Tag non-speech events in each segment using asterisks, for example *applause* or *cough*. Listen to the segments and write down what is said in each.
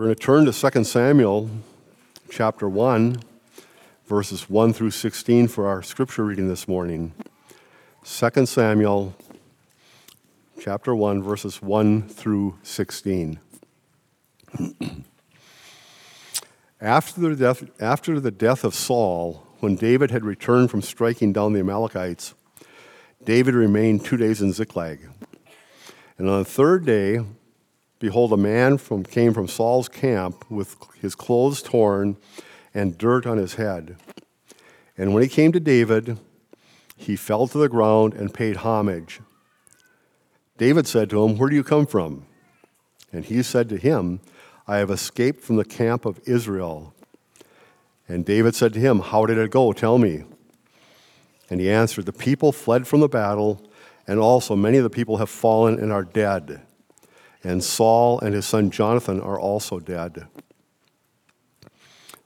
We're going to turn to 2 Samuel chapter 1, verses 1 through 16 for our scripture reading this morning. 2 Samuel chapter 1, verses 1 through 16. *clears throat* after, the death, after the death of Saul, when David had returned from striking down the Amalekites, David remained two days in Ziklag. And on the third day, Behold, a man from, came from Saul's camp with his clothes torn and dirt on his head. And when he came to David, he fell to the ground and paid homage. David said to him, Where do you come from? And he said to him, I have escaped from the camp of Israel. And David said to him, How did it go? Tell me. And he answered, The people fled from the battle, and also many of the people have fallen and are dead and Saul and his son Jonathan are also dead.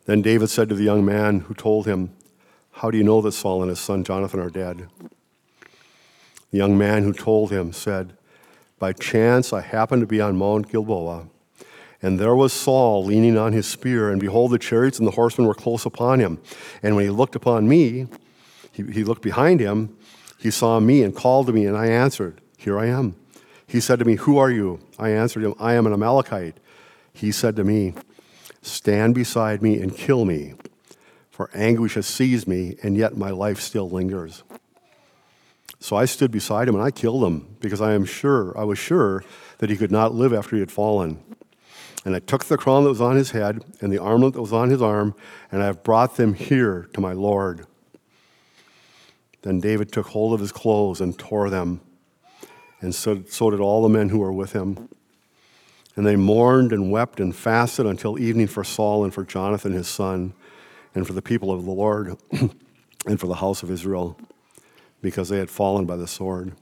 Then David said to the young man who told him, How do you know that Saul and his son Jonathan are dead? The young man who told him said, By chance I happened to be on Mount Gilboa, and there was Saul leaning on his spear, and behold, the chariots and the horsemen were close upon him. And when he looked upon me, he, he looked behind him, he saw me and called to me, and I answered, Here I am. He said to me, Who are you? I answered him, I am an Amalekite. He said to me, Stand beside me and kill me, for anguish has seized me, and yet my life still lingers. So I stood beside him and I killed him, because I am sure, I was sure that he could not live after he had fallen. And I took the crown that was on his head and the armlet that was on his arm, and I have brought them here to my Lord. Then David took hold of his clothes and tore them and so, so did all the men who were with him. And they mourned and wept and fasted until evening for Saul and for Jonathan his son, and for the people of the Lord, *clears throat* and for the house of Israel, because they had fallen by the sword.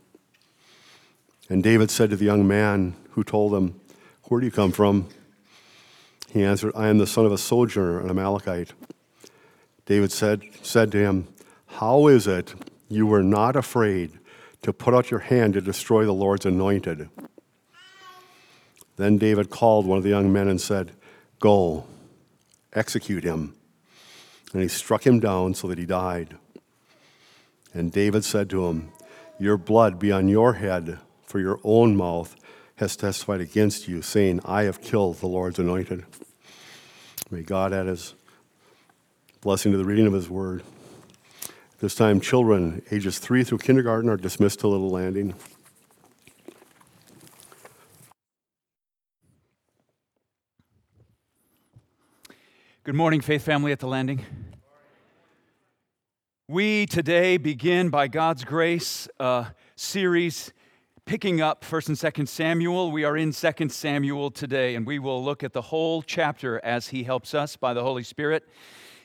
And David said to the young man who told him, Where do you come from? He answered, I am the son of a sojourner, an Amalekite. David said, said to him, How is it you were not afraid to put out your hand to destroy the Lord's anointed. Then David called one of the young men and said, Go, execute him. And he struck him down so that he died. And David said to him, Your blood be on your head, for your own mouth has testified against you, saying, I have killed the Lord's anointed. May God add his blessing to the reading of his word. This time, children ages three through kindergarten are dismissed to Little Landing. Good morning, Faith Family at the Landing. We today begin, by God's grace, a series picking up 1st and 2nd Samuel. We are in 2nd Samuel today, and we will look at the whole chapter as He helps us by the Holy Spirit.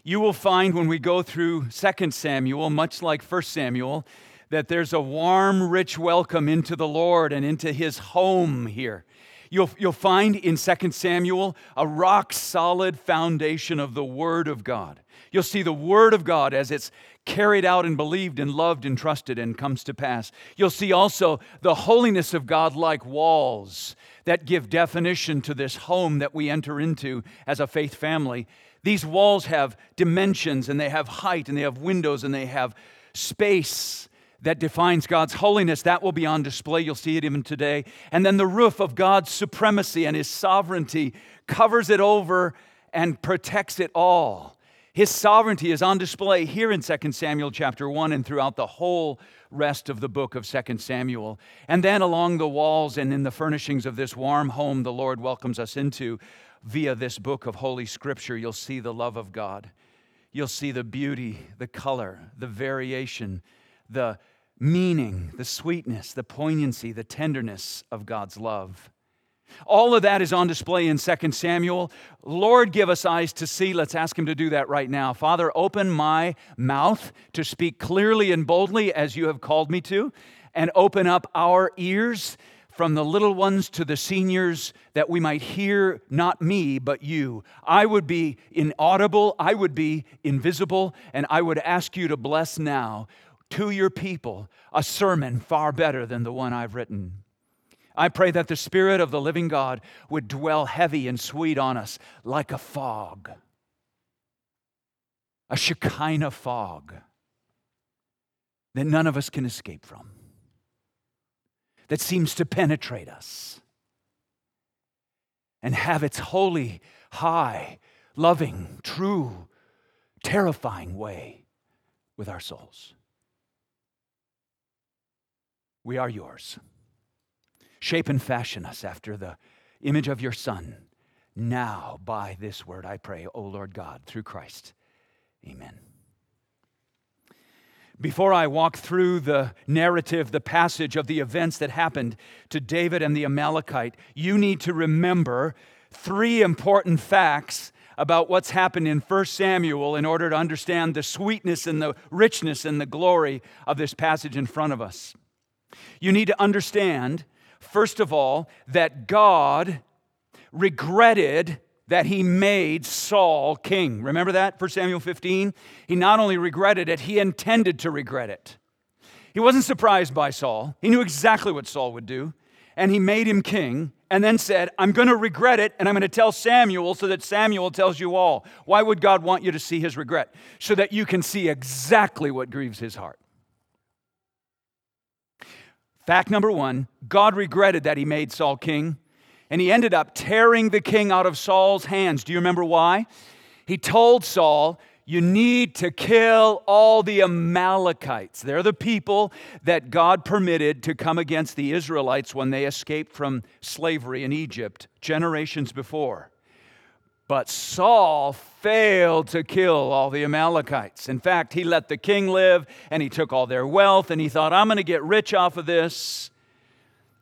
You will find when we go through 2 Samuel, much like 1 Samuel, that there's a warm, rich welcome into the Lord and into his home here. You'll, you'll find in 2 Samuel a rock solid foundation of the Word of God. You'll see the Word of God as it's carried out and believed and loved and trusted and comes to pass. You'll see also the holiness of God like walls that give definition to this home that we enter into as a faith family. These walls have dimensions and they have height and they have windows and they have space that defines God's holiness. That will be on display. You'll see it even today. And then the roof of God's supremacy and his sovereignty covers it over and protects it all. His sovereignty is on display here in 2 Samuel chapter 1 and throughout the whole rest of the book of 2 Samuel. And then along the walls and in the furnishings of this warm home the Lord welcomes us into, via this book of Holy Scripture, you'll see the love of God. You'll see the beauty, the color, the variation, the meaning, the sweetness, the poignancy, the tenderness of God's love. All of that is on display in 2 Samuel. Lord, give us eyes to see. Let's ask Him to do that right now. Father, open my mouth to speak clearly and boldly as you have called me to, and open up our ears from the little ones to the seniors, that we might hear not me, but you. I would be inaudible, I would be invisible, and I would ask you to bless now to your people a sermon far better than the one I've written. I pray that the Spirit of the living God would dwell heavy and sweet on us like a fog, a Shekinah fog that none of us can escape from, that seems to penetrate us and have its holy, high, loving, true, terrifying way with our souls. We are yours. Shape and fashion us after the image of your Son. Now, by this word, I pray, O Lord God, through Christ. Amen. Before I walk through the narrative, the passage of the events that happened to David and the Amalekite, you need to remember three important facts about what's happened in 1 Samuel in order to understand the sweetness and the richness and the glory of this passage in front of us. You need to understand, first of all, that God regretted that he made Saul king. Remember that, 1 Samuel 15? He not only regretted it, he intended to regret it. He wasn't surprised by Saul, he knew exactly what Saul would do, and he made him king and then said, I'm going to regret it, and I'm going to tell Samuel so that Samuel tells you all. Why would God want you to see his regret? So that you can see exactly what grieves his heart. Fact number one God regretted that he made Saul king, and he ended up tearing the king out of Saul's hands. Do you remember why? He told Saul, you need to kill all the Amalekites. They're the people that God permitted to come against the Israelites when they escaped from slavery in Egypt generations before. But Saul failed to kill all the Amalekites. In fact, he let the king live and he took all their wealth and he thought, I'm going to get rich off of this.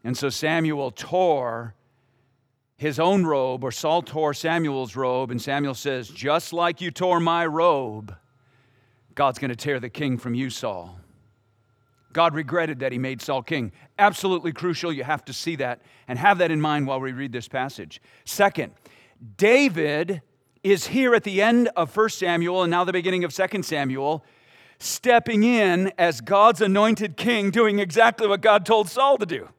And so Samuel tore his own robe, or Saul tore Samuel's robe, and Samuel says, Just like you tore my robe, God's going to tear the king from you, Saul. God regretted that he made Saul king. Absolutely crucial. You have to see that and have that in mind while we read this passage. Second, David is here at the end of 1 Samuel and now the beginning of 2 Samuel, stepping in as God's anointed king, doing exactly what God told Saul to do.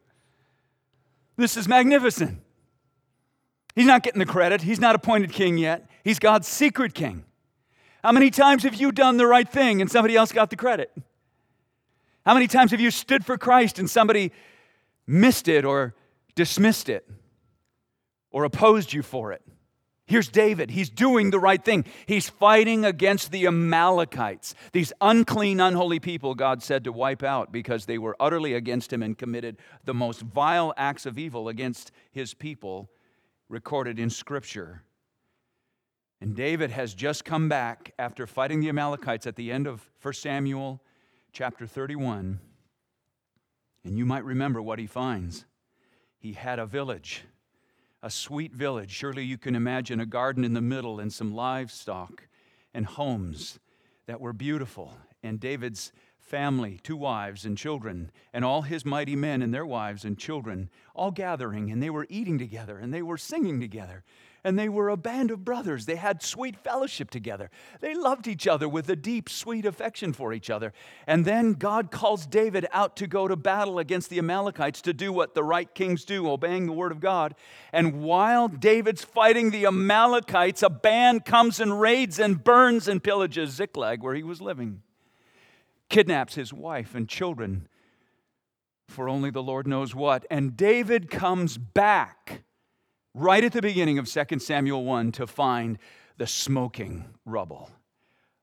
This is magnificent. He's not getting the credit. He's not appointed king yet. He's God's secret king. How many times have you done the right thing and somebody else got the credit? How many times have you stood for Christ and somebody missed it or dismissed it or opposed you for it? Here's David. He's doing the right thing. He's fighting against the Amalekites, these unclean, unholy people God said to wipe out because they were utterly against him and committed the most vile acts of evil against his people recorded in Scripture. And David has just come back after fighting the Amalekites at the end of 1 Samuel chapter 31. And you might remember what he finds. He had a village, a sweet village. Surely you can imagine a garden in the middle and some livestock and homes that were beautiful. And David's family, two wives and children, and all his mighty men and their wives and children, all gathering, and they were eating together, and they were singing together, and they were a band of brothers. They had sweet fellowship together. They loved each other with a deep, sweet affection for each other. And then God calls David out to go to battle against the Amalekites to do what the right kings do, obeying the word of God. And while David's fighting the Amalekites, a band comes and raids and burns and pillages Ziklag, where he was living kidnaps his wife and children for only the Lord knows what. And David comes back right at the beginning of 2 Samuel 1 to find the smoking rubble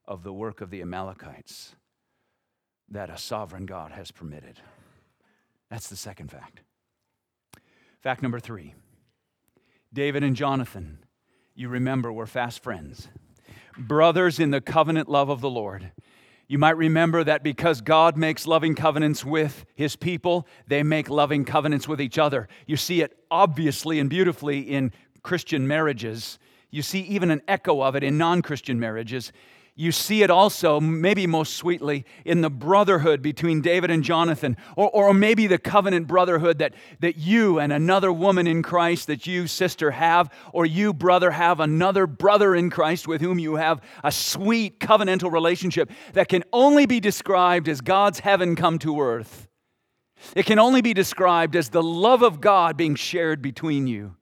of the work of the Amalekites that a sovereign God has permitted. That's the second fact. Fact number three David and Jonathan, you remember, were fast friends, brothers in the covenant love of the Lord. You might remember that because God makes loving covenants with his people, they make loving covenants with each other. You see it obviously and beautifully in Christian marriages. You see even an echo of it in non Christian marriages. You see it also, maybe most sweetly, in the brotherhood between David and Jonathan, or, or maybe the covenant brotherhood that, that you and another woman in Christ that you, sister, have, or you, brother, have another brother in Christ with whom you have a sweet covenantal relationship that can only be described as God's heaven come to earth. It can only be described as the love of God being shared between you.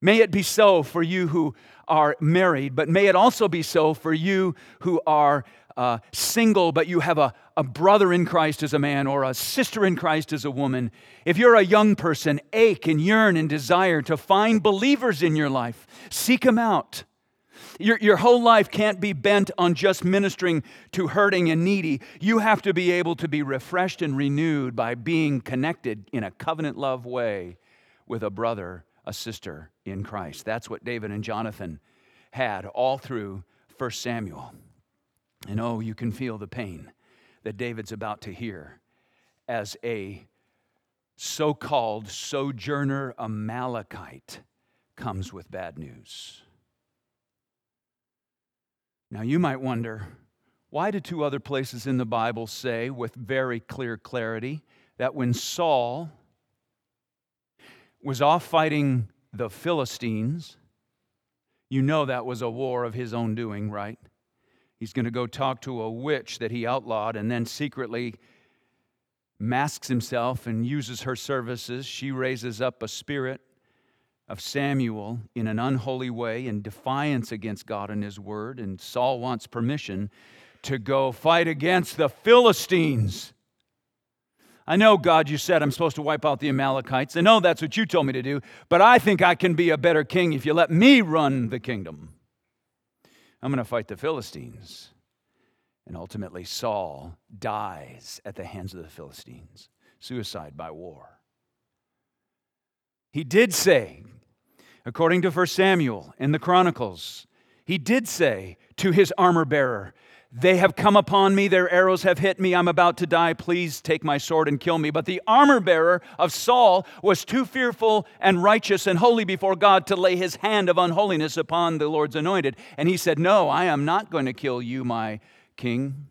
May it be so for you who are married, but may it also be so for you who are uh, single, but you have a, a brother in Christ as a man or a sister in Christ as a woman. If you're a young person, ache and yearn and desire to find believers in your life, seek them out. Your, your whole life can't be bent on just ministering to hurting and needy. You have to be able to be refreshed and renewed by being connected in a covenant love way with a brother, a sister in Christ. That's what David and Jonathan had all through 1 Samuel. And oh, you can feel the pain that David's about to hear as a so called sojourner Amalekite comes with bad news. Now, you might wonder why do two other places in the Bible say with very clear clarity that when Saul was off fighting the Philistines, you know that was a war of his own doing, right? He's going to go talk to a witch that he outlawed and then secretly masks himself and uses her services. She raises up a spirit of Samuel in an unholy way in defiance against God and his word. And Saul wants permission to go fight against the Philistines. I know, God, you said I'm supposed to wipe out the Amalekites. I know that's what you told me to do, but I think I can be a better king if you let me run the kingdom. I'm going to fight the Philistines. And ultimately, Saul dies at the hands of the Philistines, suicide by war. He did say, according to 1 Samuel in the Chronicles, he did say to his armor bearer, they have come upon me, their arrows have hit me, I'm about to die. Please take my sword and kill me. But the armor bearer of Saul was too fearful and righteous and holy before God to lay his hand of unholiness upon the Lord's anointed. And he said, No, I am not going to kill you, my king.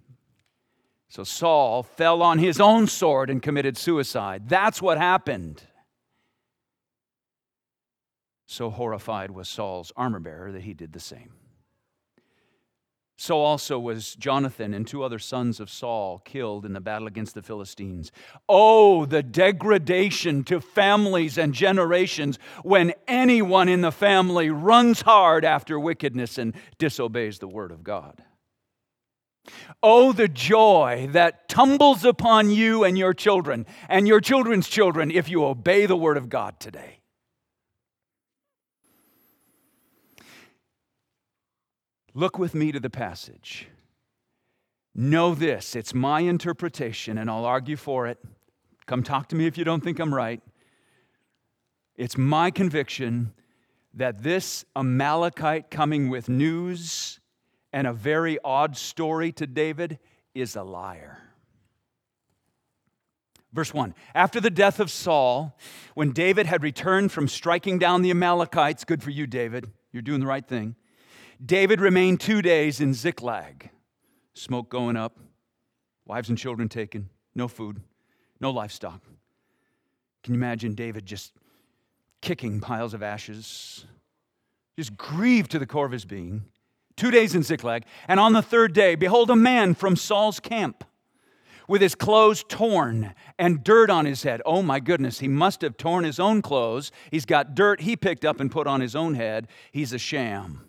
So Saul fell on his own sword and committed suicide. That's what happened. So horrified was Saul's armor bearer that he did the same. So also was Jonathan and two other sons of Saul killed in the battle against the Philistines. Oh, the degradation to families and generations when anyone in the family runs hard after wickedness and disobeys the word of God. Oh, the joy that tumbles upon you and your children and your children's children if you obey the word of God today. Look with me to the passage. Know this, it's my interpretation, and I'll argue for it. Come talk to me if you don't think I'm right. It's my conviction that this Amalekite coming with news and a very odd story to David is a liar. Verse 1 After the death of Saul, when David had returned from striking down the Amalekites, good for you, David, you're doing the right thing. David remained two days in Ziklag. Smoke going up, wives and children taken, no food, no livestock. Can you imagine David just kicking piles of ashes, just grieved to the core of his being? Two days in Ziklag, and on the third day, behold, a man from Saul's camp with his clothes torn and dirt on his head. Oh my goodness, he must have torn his own clothes. He's got dirt he picked up and put on his own head. He's a sham.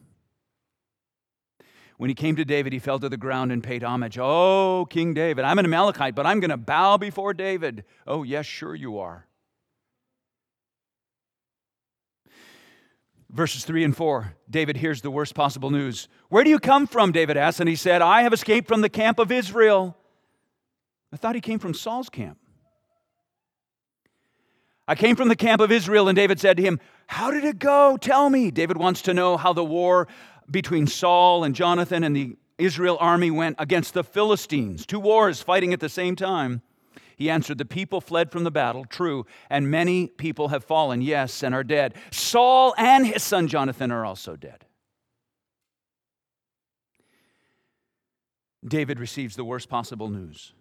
When he came to David, he fell to the ground and paid homage. Oh, King David, I'm an Amalekite, but I'm going to bow before David. Oh, yes, sure you are. Verses 3 and 4, David hears the worst possible news. Where do you come from? David asked, and he said, I have escaped from the camp of Israel. I thought he came from Saul's camp. I came from the camp of Israel, and David said to him, How did it go? Tell me. David wants to know how the war between Saul and Jonathan and the Israel army went against the Philistines, two wars fighting at the same time. He answered, The people fled from the battle, true, and many people have fallen, yes, and are dead. Saul and his son Jonathan are also dead. David receives the worst possible news.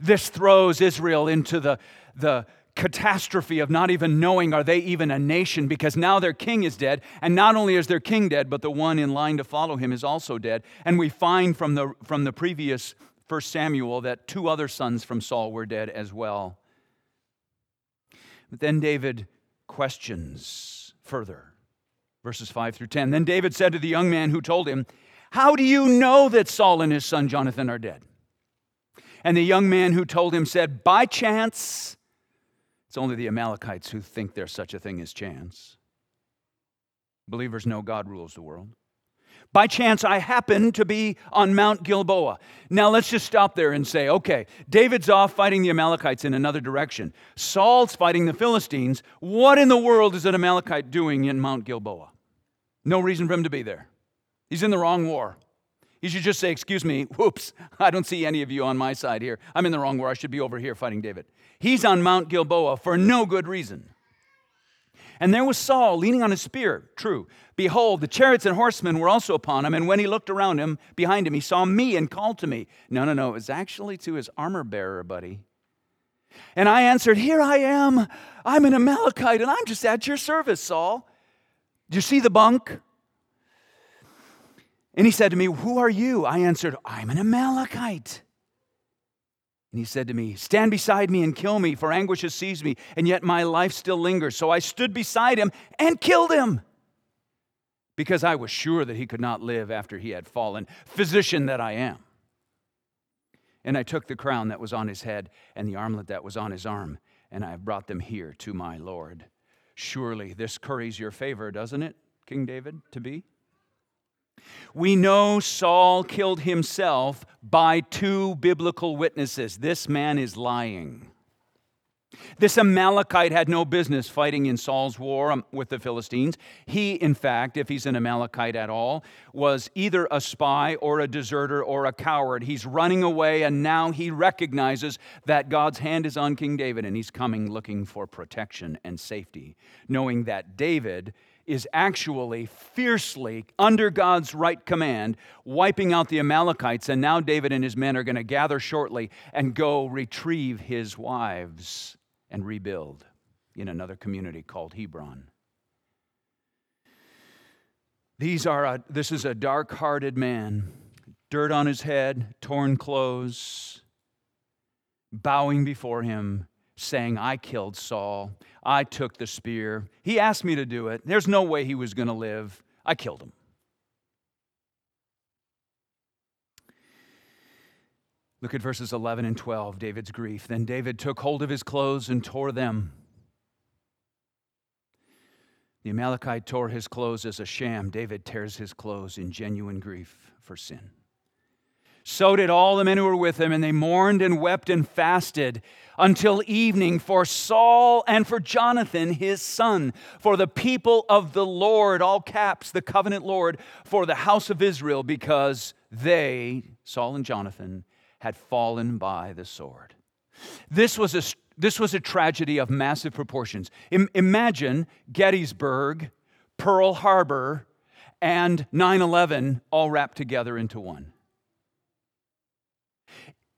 This throws Israel into the, the catastrophe of not even knowing are they even a nation because now their king is dead and not only is their king dead but the one in line to follow him is also dead and we find from the from the previous first Samuel that two other sons from Saul were dead as well. But then David questions further. Verses 5 through 10. Then David said to the young man who told him, How do you know that Saul and his son Jonathan are dead? And the young man who told him said, By chance, it's only the Amalekites who think there's such a thing as chance. Believers know God rules the world. By chance, I happen to be on Mount Gilboa. Now, let's just stop there and say, okay, David's off fighting the Amalekites in another direction. Saul's fighting the Philistines. What in the world is an Amalekite doing in Mount Gilboa? No reason for him to be there. He's in the wrong war. He should just say, Excuse me, whoops, *laughs* I don't see any of you on my side here. I'm in the wrong war. I should be over here fighting David. He's on Mount Gilboa for no good reason. And there was Saul leaning on his spear. True. Behold, the chariots and horsemen were also upon him. And when he looked around him, behind him, he saw me and called to me. No, no, no. It was actually to his armor bearer, buddy. And I answered, Here I am. I'm an Amalekite, and I'm just at your service, Saul. Do you see the bunk? And he said to me, Who are you? I answered, I'm an Amalekite. And he said to me, Stand beside me and kill me, for anguish has seized me, and yet my life still lingers. So I stood beside him and killed him, because I was sure that he could not live after he had fallen, physician that I am. And I took the crown that was on his head and the armlet that was on his arm, and I have brought them here to my Lord. Surely this curries your favor, doesn't it, King David, to be? We know Saul killed himself by two biblical witnesses. This man is lying. This Amalekite had no business fighting in Saul's war um, with the Philistines. He, in fact, if he's an Amalekite at all, was either a spy or a deserter or a coward. He's running away, and now he recognizes that God's hand is on King David, and he's coming looking for protection and safety, knowing that David is actually fiercely, under God's right command, wiping out the Amalekites. And now David and his men are going to gather shortly and go retrieve his wives and rebuild in another community called Hebron. These are a, this is a dark hearted man, dirt on his head, torn clothes, bowing before him, saying, I killed Saul. I took the spear. He asked me to do it. There's no way he was going to live. I killed him. Look at verses 11 and 12, David's grief. Then David took hold of his clothes and tore them. The Amalekite tore his clothes as a sham. David tears his clothes in genuine grief for sin. So did all the men who were with him, and they mourned and wept and fasted until evening for Saul and for Jonathan, his son, for the people of the Lord, all caps, the covenant Lord, for the house of Israel, because they, Saul and Jonathan, had fallen by the sword. This was a, this was a tragedy of massive proportions. I, imagine Gettysburg, Pearl Harbor, and 9 11 all wrapped together into one.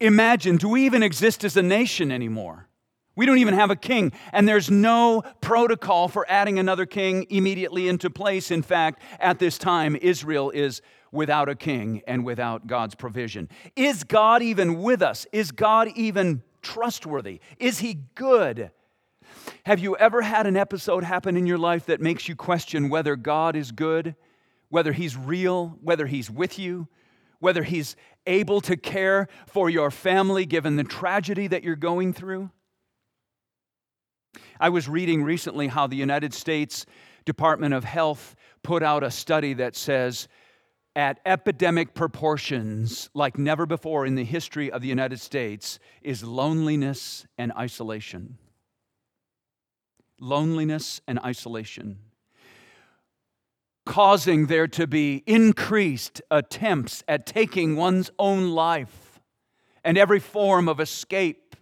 Imagine, do we even exist as a nation anymore? We don't even have a king, and there's no protocol for adding another king immediately into place. In fact, at this time, Israel is without a king and without God's provision. Is God even with us? Is God even trustworthy? Is He good? Have you ever had an episode happen in your life that makes you question whether God is good, whether He's real, whether He's with you, whether He's able to care for your family given the tragedy that you're going through? I was reading recently how the United States Department of Health put out a study that says at epidemic proportions like never before in the history of the United States is loneliness and isolation. Loneliness and isolation causing there to be increased attempts at taking one's own life and every form of escape.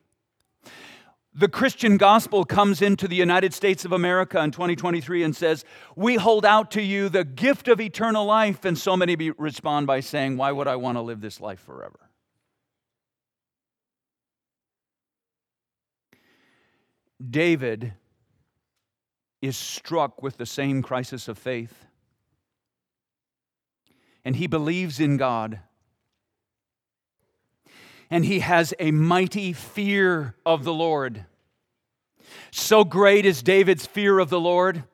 The Christian gospel comes into the United States of America in 2023 and says, We hold out to you the gift of eternal life. And so many respond by saying, Why would I want to live this life forever? David is struck with the same crisis of faith and he believes in God. and he has a mighty fear of the Lord. So great is David's fear of the Lord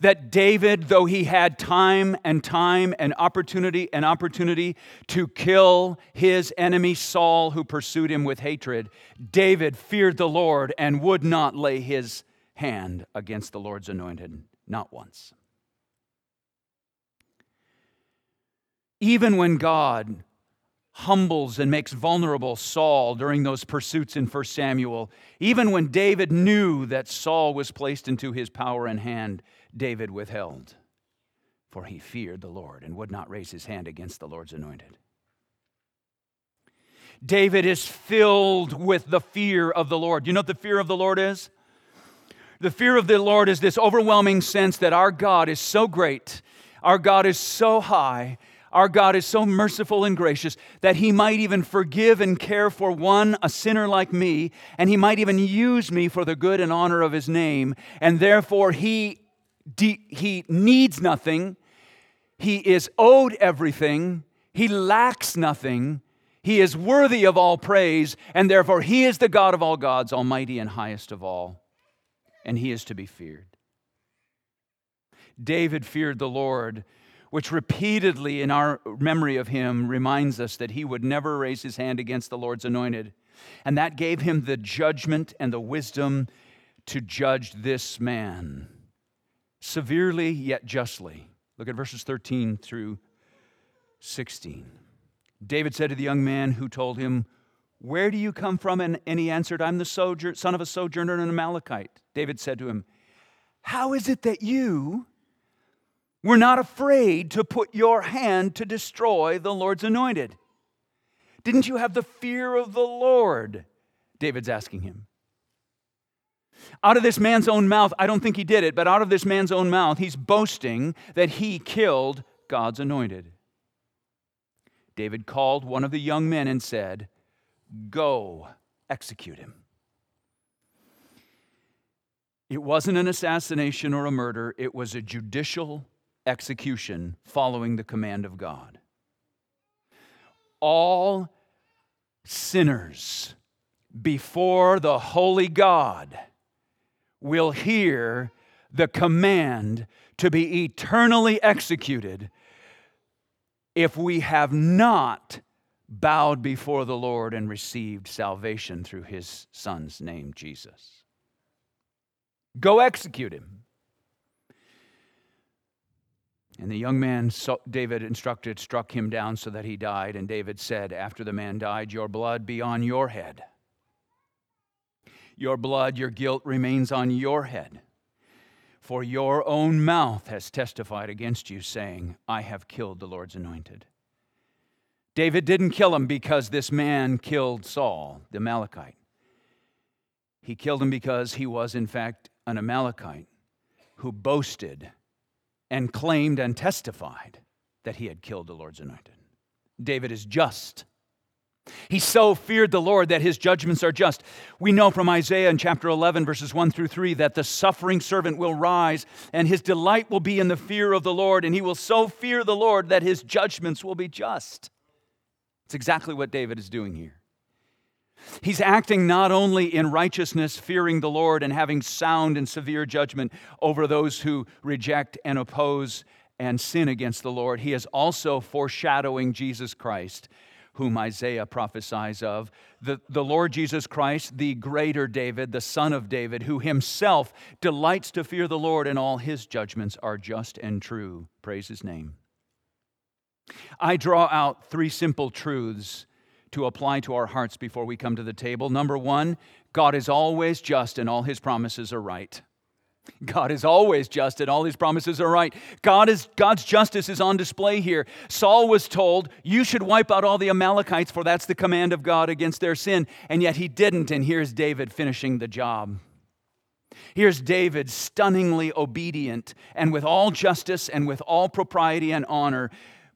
that David, though he had time and time and opportunity and opportunity to kill his enemy Saul, who pursued him with hatred, David feared the Lord and would not lay his hand against the Lord's anointed, not once. Even when God humbles and makes vulnerable Saul during those pursuits in 1 Samuel, even when David knew that Saul was placed into his power and hand, David withheld, for he feared the Lord and would not raise his hand against the Lord's anointed. David is filled with the fear of the Lord. You know what the fear of the Lord is? The fear of the Lord is this overwhelming sense that our God is so great, our God is so high, our God is so merciful and gracious that He might even forgive and care for one, a sinner like me, and He might even use me for the good and honor of His name. And therefore, He, he needs nothing, He is owed everything, He lacks nothing. He is worthy of all praise, and therefore He is the God of all gods, almighty and highest of all, and He is to be feared. David feared the Lord which repeatedly in our memory of him reminds us that he would never raise his hand against the Lord's anointed. And that gave him the judgment and the wisdom to judge this man severely yet justly. Look at verses 13 through 16. David said to the young man who told him, Where do you come from? And, and he answered, I'm the sojourn, son of a sojourner and Amalekite. David said to him, How is it that you, we're not afraid to put your hand to destroy the Lord's anointed. Didn't you have the fear of the Lord? David's asking him. Out of this man's own mouth, I don't think he did it, but out of this man's own mouth, he's boasting that he killed God's anointed. David called one of the young men and said, Go, execute him. It wasn't an assassination or a murder, it was a judicial execution following the command of God. All sinners before the holy God will hear the command to be eternally executed if we have not bowed before the Lord and received salvation through his son's name, Jesus. Go execute him. And the young man David instructed struck him down so that he died. And David said, After the man died, Your blood be on your head. Your blood, your guilt remains on your head. For your own mouth has testified against you, saying, I have killed the Lord's anointed. David didn't kill him because this man killed Saul, the Amalekite. He killed him because he was, in fact, an Amalekite who boasted and claimed and testified that he had killed the Lord's anointed. David is just. He so feared the Lord that his judgments are just. We know from Isaiah in chapter 11, verses 1 through 3, that the suffering servant will rise and his delight will be in the fear of the Lord, and he will so fear the Lord that his judgments will be just. It's exactly what David is doing here. He's acting not only in righteousness, fearing the Lord, and having sound and severe judgment over those who reject and oppose and sin against the Lord, he is also foreshadowing Jesus Christ, whom Isaiah prophesies of. The, the Lord Jesus Christ, the greater David, the son of David, who himself delights to fear the Lord, and all his judgments are just and true. Praise his name. I draw out three simple truths to apply to our hearts before we come to the table. Number one, God is always just and all his promises are right. God is always just and all his promises are right. God is, God's justice is on display here. Saul was told, You should wipe out all the Amalekites, for that's the command of God against their sin. And yet he didn't. And here's David finishing the job. Here's David, stunningly obedient, and with all justice and with all propriety and honor,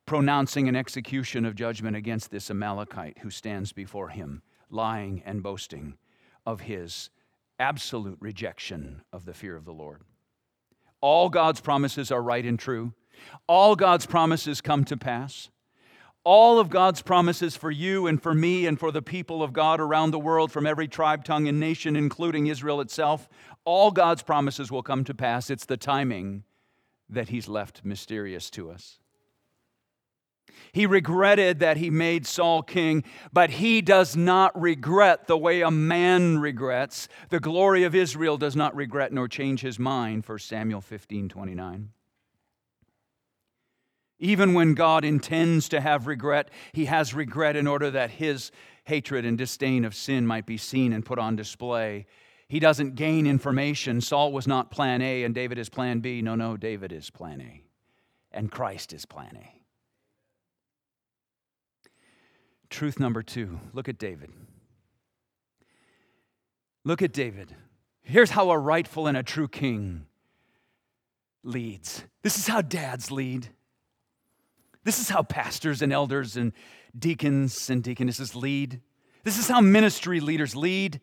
pronouncing an execution of judgment against this Amalekite who stands before him, lying and boasting of his absolute rejection of the fear of the Lord. All God's promises are right and true. All God's promises come to pass. All of God's promises for you and for me and for the people of God around the world, from every tribe, tongue, and nation, including Israel itself, all God's promises will come to pass. It's the timing that He's left mysterious to us. He regretted that he made Saul king, but he does not regret the way a man regrets. The glory of Israel does not regret nor change his mind, 1 Samuel 15 29. Even when God intends to have regret, he has regret in order that his hatred and disdain of sin might be seen and put on display. He doesn't gain information. Saul was not plan A and David is plan B. No, no, David is plan A. And Christ is plan A. Truth number two look at David. Look at David. Here's how a rightful and a true king leads. This is how dads lead. This is how pastors and elders and deacons and deaconesses lead. This is how ministry leaders lead.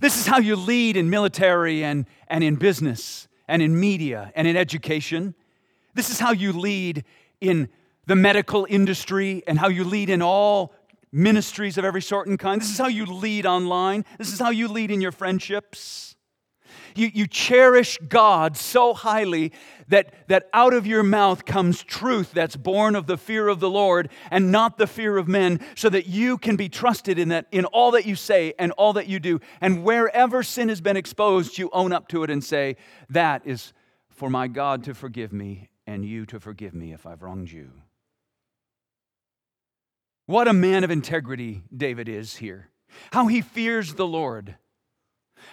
This is how you lead in military and, and in business and in media and in education. This is how you lead in the medical industry and how you lead in all ministries of every sort and kind. This is how you lead online. This is how you lead in your friendships. You, you cherish God so highly that, that out of your mouth comes truth that's born of the fear of the Lord and not the fear of men, so that you can be trusted in that in all that you say and all that you do. And wherever sin has been exposed, you own up to it and say, That is for my God to forgive me and you to forgive me if I've wronged you. What a man of integrity David is here. How he fears the Lord.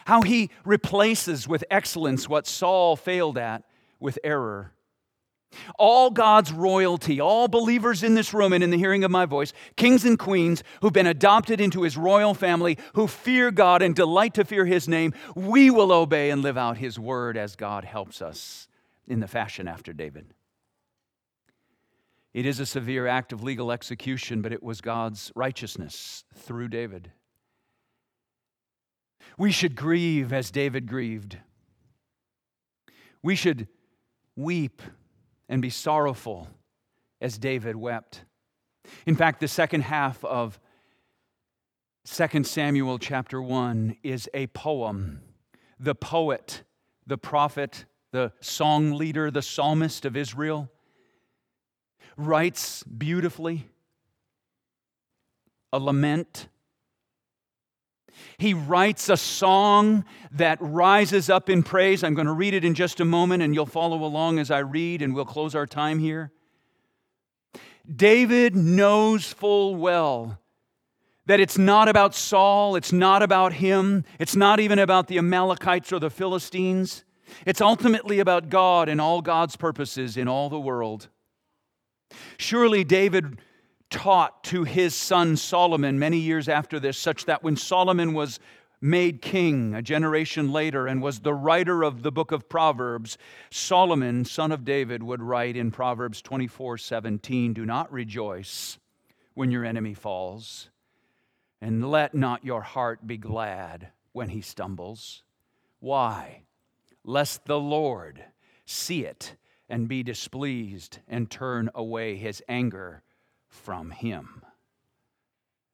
How he replaces with excellence what Saul failed at with error. All God's royalty, all believers in this room and in the hearing of my voice, kings and queens who've been adopted into his royal family, who fear God and delight to fear his name, we will obey and live out his word as God helps us in the fashion after David. It is a severe act of legal execution, but it was God's righteousness through David. We should grieve as David grieved. We should weep and be sorrowful as David wept. In fact, the second half of 2 Samuel chapter 1 is a poem. The poet, the prophet, the song leader, the psalmist of Israel writes beautifully a lament. He writes a song that rises up in praise. I'm going to read it in just a moment, and you'll follow along as I read, and we'll close our time here. David knows full well that it's not about Saul, it's not about him, it's not even about the Amalekites or the Philistines. It's ultimately about God and all God's purposes in all the world. Surely David taught to his son Solomon many years after this, such that when Solomon was made king a generation later and was the writer of the book of Proverbs, Solomon, son of David, would write in Proverbs 24 17, Do not rejoice when your enemy falls, and let not your heart be glad when he stumbles. Why? Lest the Lord see it and be displeased and turn away his anger from him.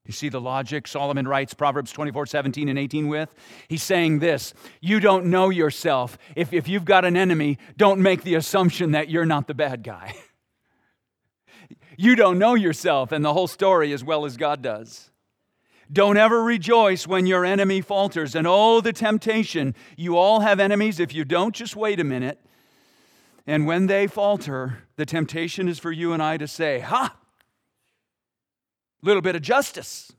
You see the logic Solomon writes Proverbs 24, 17, and 18 with? He's saying this You don't know yourself. If, if you've got an enemy, don't make the assumption that you're not the bad guy. *laughs* you don't know yourself and the whole story as well as God does. Don't ever rejoice when your enemy falters. And oh, the temptation. You all have enemies. If you don't, just wait a minute and when they falter, the temptation is for you and I to say, Ha! Little bit of justice.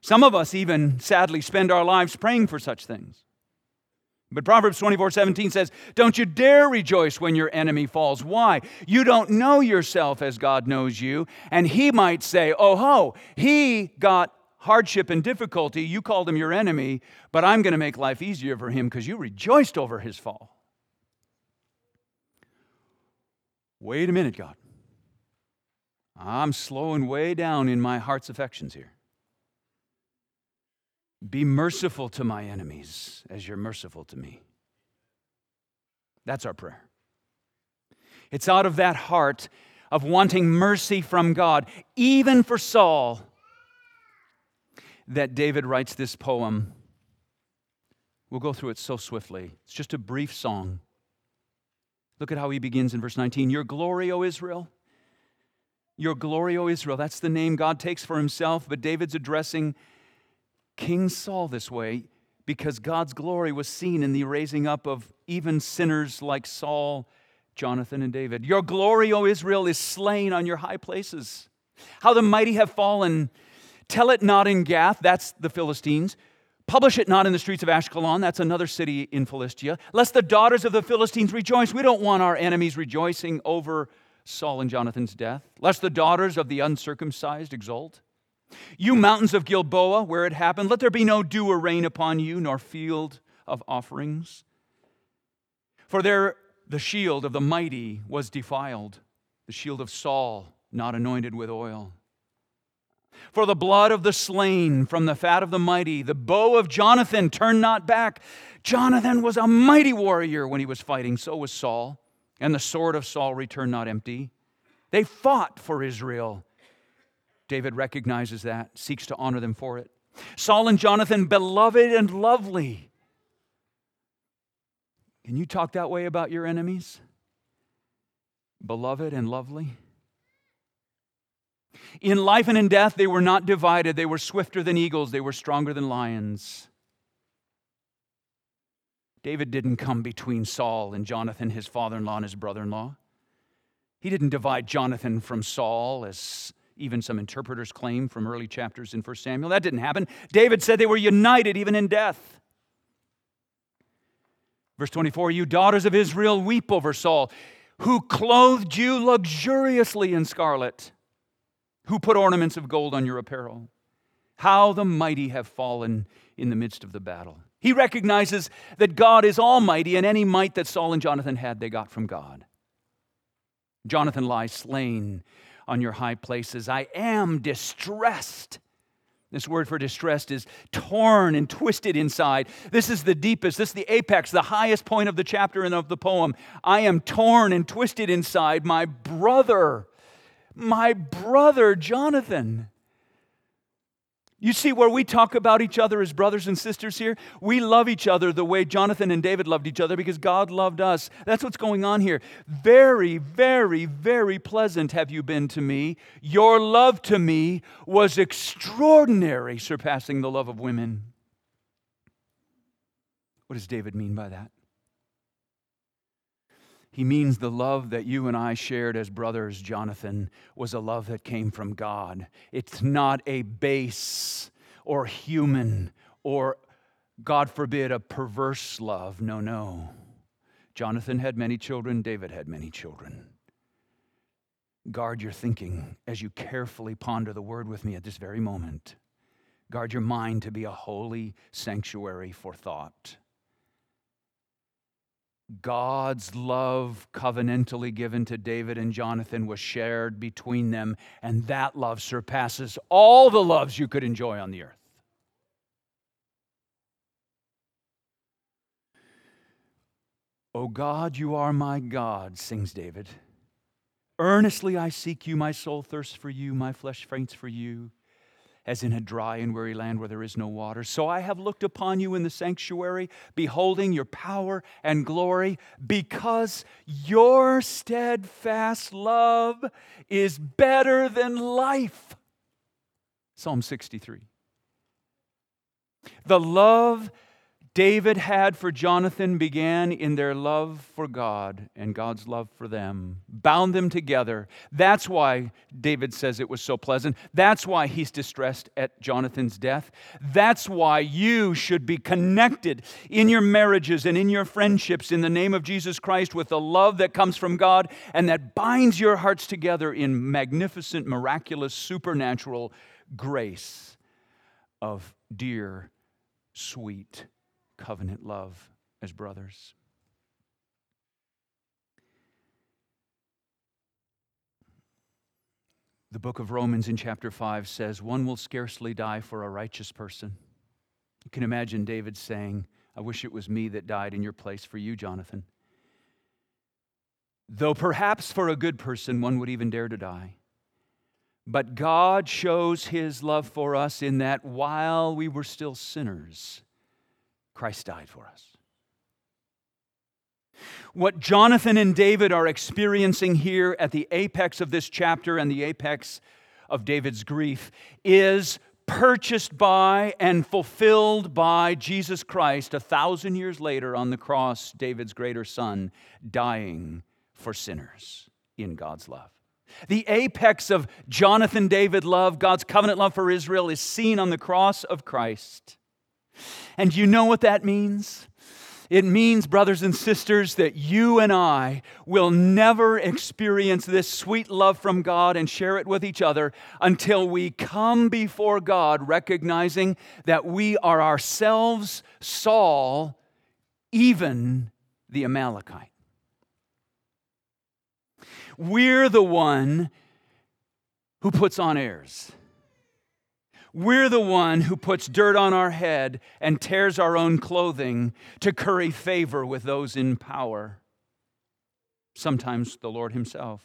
Some of us even sadly spend our lives praying for such things. But Proverbs 24 17 says, Don't you dare rejoice when your enemy falls. Why? You don't know yourself as God knows you. And he might say, Oh ho, he got hardship and difficulty. You called him your enemy, but I'm going to make life easier for him because you rejoiced over his fall. Wait a minute, God. I'm slowing way down in my heart's affections here. Be merciful to my enemies as you're merciful to me. That's our prayer. It's out of that heart of wanting mercy from God, even for Saul, that David writes this poem. We'll go through it so swiftly. It's just a brief song. Look at how he begins in verse 19 Your glory, O Israel. Your glory, O Israel. That's the name God takes for himself, but David's addressing King Saul this way because God's glory was seen in the raising up of even sinners like Saul, Jonathan, and David. Your glory, O Israel, is slain on your high places. How the mighty have fallen. Tell it not in Gath, that's the Philistines. Publish it not in the streets of Ashkelon, that's another city in Philistia, lest the daughters of the Philistines rejoice. We don't want our enemies rejoicing over Saul and Jonathan's death, lest the daughters of the uncircumcised exult. You mountains of Gilboa, where it happened, let there be no dew or rain upon you, nor field of offerings. For there the shield of the mighty was defiled, the shield of Saul not anointed with oil. For the blood of the slain from the fat of the mighty, the bow of Jonathan turned not back. Jonathan was a mighty warrior when he was fighting, so was Saul. And the sword of Saul returned not empty. They fought for Israel. David recognizes that, seeks to honor them for it. Saul and Jonathan, beloved and lovely. Can you talk that way about your enemies? Beloved and lovely? In life and in death, they were not divided. They were swifter than eagles, they were stronger than lions. David didn't come between Saul and Jonathan, his father in law and his brother in law. He didn't divide Jonathan from Saul, as even some interpreters claim from early chapters in 1 Samuel. That didn't happen. David said they were united even in death. Verse 24 You daughters of Israel, weep over Saul, who clothed you luxuriously in scarlet who put ornaments of gold on your apparel. How the mighty have fallen in the midst of the battle. He recognizes that God is almighty, and any might that Saul and Jonathan had, they got from God. Jonathan lies slain on your high places. I am distressed. This word for distressed is torn and twisted inside. This is the deepest, this is the apex, the highest point of the chapter and of the poem. I am torn and twisted inside. My brother my brother Jonathan. You see, where we talk about each other as brothers and sisters here, we love each other the way Jonathan and David loved each other because God loved us. That's what's going on here. Very, very, very pleasant have you been to me. Your love to me was extraordinary, surpassing the love of women. What does David mean by that? He means the love that you and I shared as brothers, Jonathan, was a love that came from God. It's not a base or human or, God forbid, a perverse love. No, no. Jonathan had many children, David had many children. Guard your thinking as you carefully ponder the word with me at this very moment. Guard your mind to be a holy sanctuary for thought. God's love covenantally given to David and Jonathan was shared between them, and that love surpasses all the loves you could enjoy on the earth. O God, you are my God, sings David. Earnestly I seek you, my soul thirsts for you, my flesh faints for you as in a dry and weary land where there is no water. So I have looked upon you in the sanctuary, beholding your power and glory, because your steadfast love is better than life. Psalm 63. The love David had for Jonathan began in their love for God and God's love for them, bound them together. That's why David says it was so pleasant. That's why he's distressed at Jonathan's death. That's why you should be connected in your marriages and in your friendships in the name of Jesus Christ with the love that comes from God and that binds your hearts together in magnificent, miraculous, supernatural grace of dear, sweet covenant love as brothers. The book of Romans in chapter 5 says, One will scarcely die for a righteous person. You can imagine David saying, I wish it was me that died in your place for you, Jonathan. though perhaps for a good person one would even dare to die. But God shows his love for us in that while we were still sinners, Christ died for us. What Jonathan and David are experiencing here at the apex of this chapter and the apex of David's grief is purchased by and fulfilled by Jesus Christ a thousand years later on the cross, David's greater son, dying for sinners in God's love. The apex of Jonathan David love, God's covenant love for Israel, is seen on the cross of Christ. And you know what that means? It means, brothers and sisters, that you and I will never experience this sweet love from God and share it with each other until we come before God recognizing that we are ourselves Saul, even the Amalekite. We're the one who puts on airs. We're the one who puts dirt on our head and tears our own clothing to curry favor with those in power, sometimes the Lord Himself.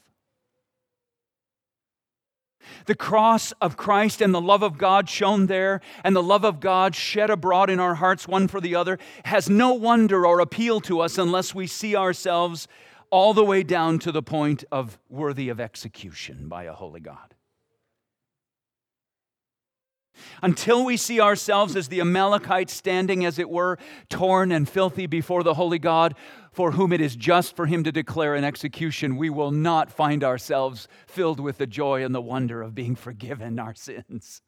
The cross of Christ and the love of God shown there, and the love of God shed abroad in our hearts, one for the other, has no wonder or appeal to us unless we see ourselves all the way down to the point of worthy of execution by a holy God. Until we see ourselves as the Amalekites standing, as it were, torn and filthy before the holy God, for whom it is just for him to declare an execution, we will not find ourselves filled with the joy and the wonder of being forgiven our sins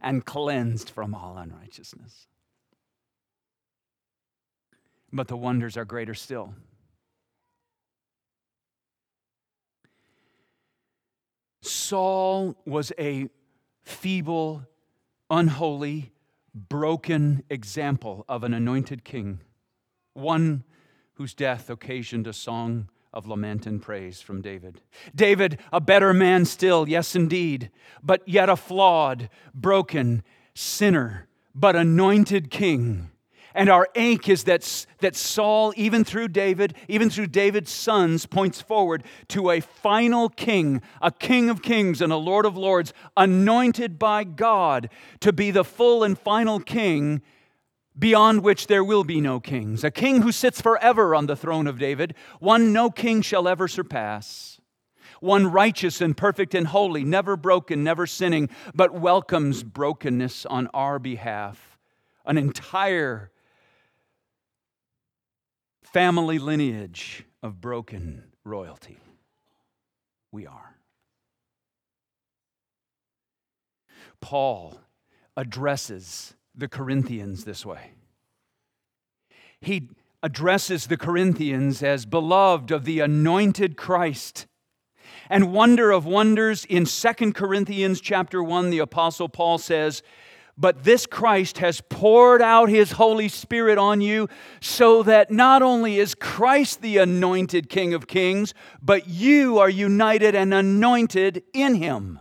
and cleansed from all unrighteousness. But the wonders are greater still. Saul was a feeble, unholy, broken example of an anointed king, one whose death occasioned a song of lament and praise from David. David, a better man still, yes, indeed, but yet a flawed, broken sinner, but anointed king and our ache is that, that Saul, even through David, even through David's sons, points forward to a final king, a king of kings and a lord of lords, anointed by God to be the full and final king beyond which there will be no kings, a king who sits forever on the throne of David, one no king shall ever surpass. One righteous and perfect and holy, never broken, never sinning, but welcomes brokenness on our behalf. An entire family lineage of broken royalty. We are. Paul addresses the Corinthians this way. He addresses the Corinthians as beloved of the anointed Christ. And wonder of wonders in Second Corinthians chapter 1 the apostle Paul says but this Christ has poured out his Holy Spirit on you so that not only is Christ the anointed King of Kings, but you are united and anointed in him.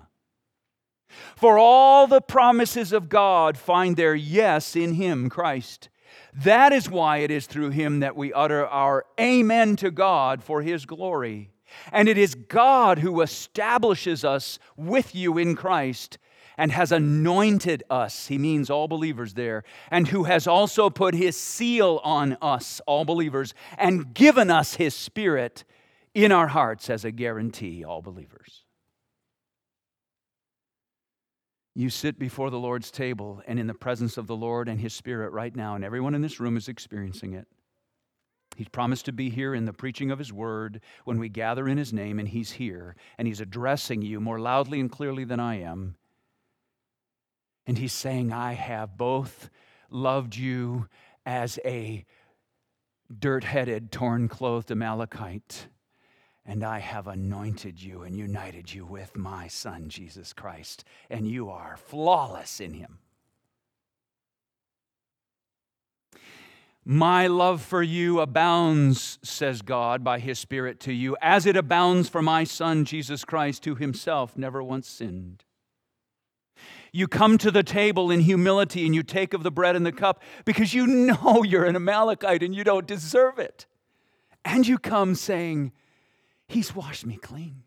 For all the promises of God find their yes in him, Christ. That is why it is through him that we utter our amen to God for his glory. And it is God who establishes us with you in Christ and has anointed us, he means all believers there, and who has also put his seal on us, all believers, and given us his spirit in our hearts as a guarantee, all believers. You sit before the Lord's table and in the presence of the Lord and his spirit right now, and everyone in this room is experiencing it. He's promised to be here in the preaching of His word when we gather in His name, and He's here, and He's addressing you more loudly and clearly than I am. And he's saying, I have both loved you as a dirt headed, torn clothed Amalekite, and I have anointed you and united you with my Son, Jesus Christ, and you are flawless in him. My love for you abounds, says God, by his Spirit to you, as it abounds for my Son, Jesus Christ, who himself never once sinned. You come to the table in humility and you take of the bread and the cup because you know *laughs* you're an Amalekite and you don't deserve it. And you come saying, He's washed me clean.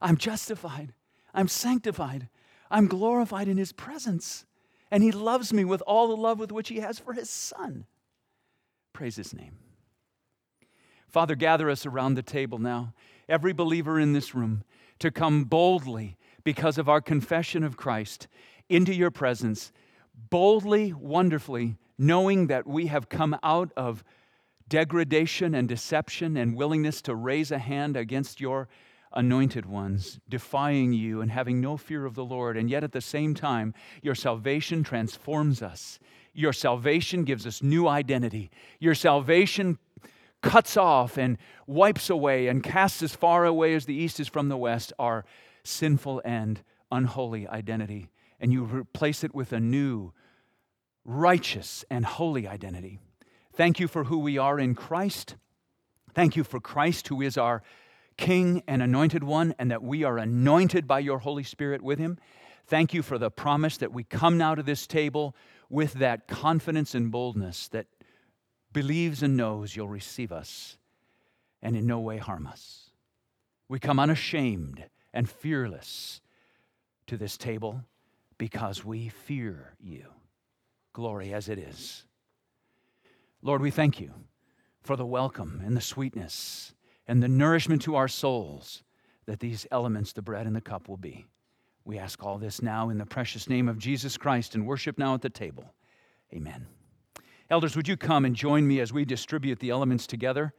I'm justified. I'm sanctified. I'm glorified in His presence. And He loves me with all the love with which He has for His Son. Praise His name. Father, gather us around the table now, every believer in this room, to come boldly because of our confession of Christ into your presence, boldly, wonderfully, knowing that we have come out of degradation and deception and willingness to raise a hand against your anointed ones, defying you and having no fear of the Lord. And yet at the same time, your salvation transforms us. Your salvation gives us new identity. Your salvation cuts off and wipes away and casts as far away as the east is from the west our sinful and unholy identity. And you replace it with a new, righteous, and holy identity. Thank you for who we are in Christ. Thank you for Christ, who is our King and anointed one, and that we are anointed by your Holy Spirit with him. Thank you for the promise that we come now to this table with that confidence and boldness that believes and knows you'll receive us and in no way harm us. We come unashamed and fearless to this table because we fear you. Glory as it is. Lord, we thank you for the welcome and the sweetness and the nourishment to our souls that these elements, the bread and the cup, will be. We ask all this now in the precious name of Jesus Christ and worship now at the table. Amen. Elders, would you come and join me as we distribute the elements together?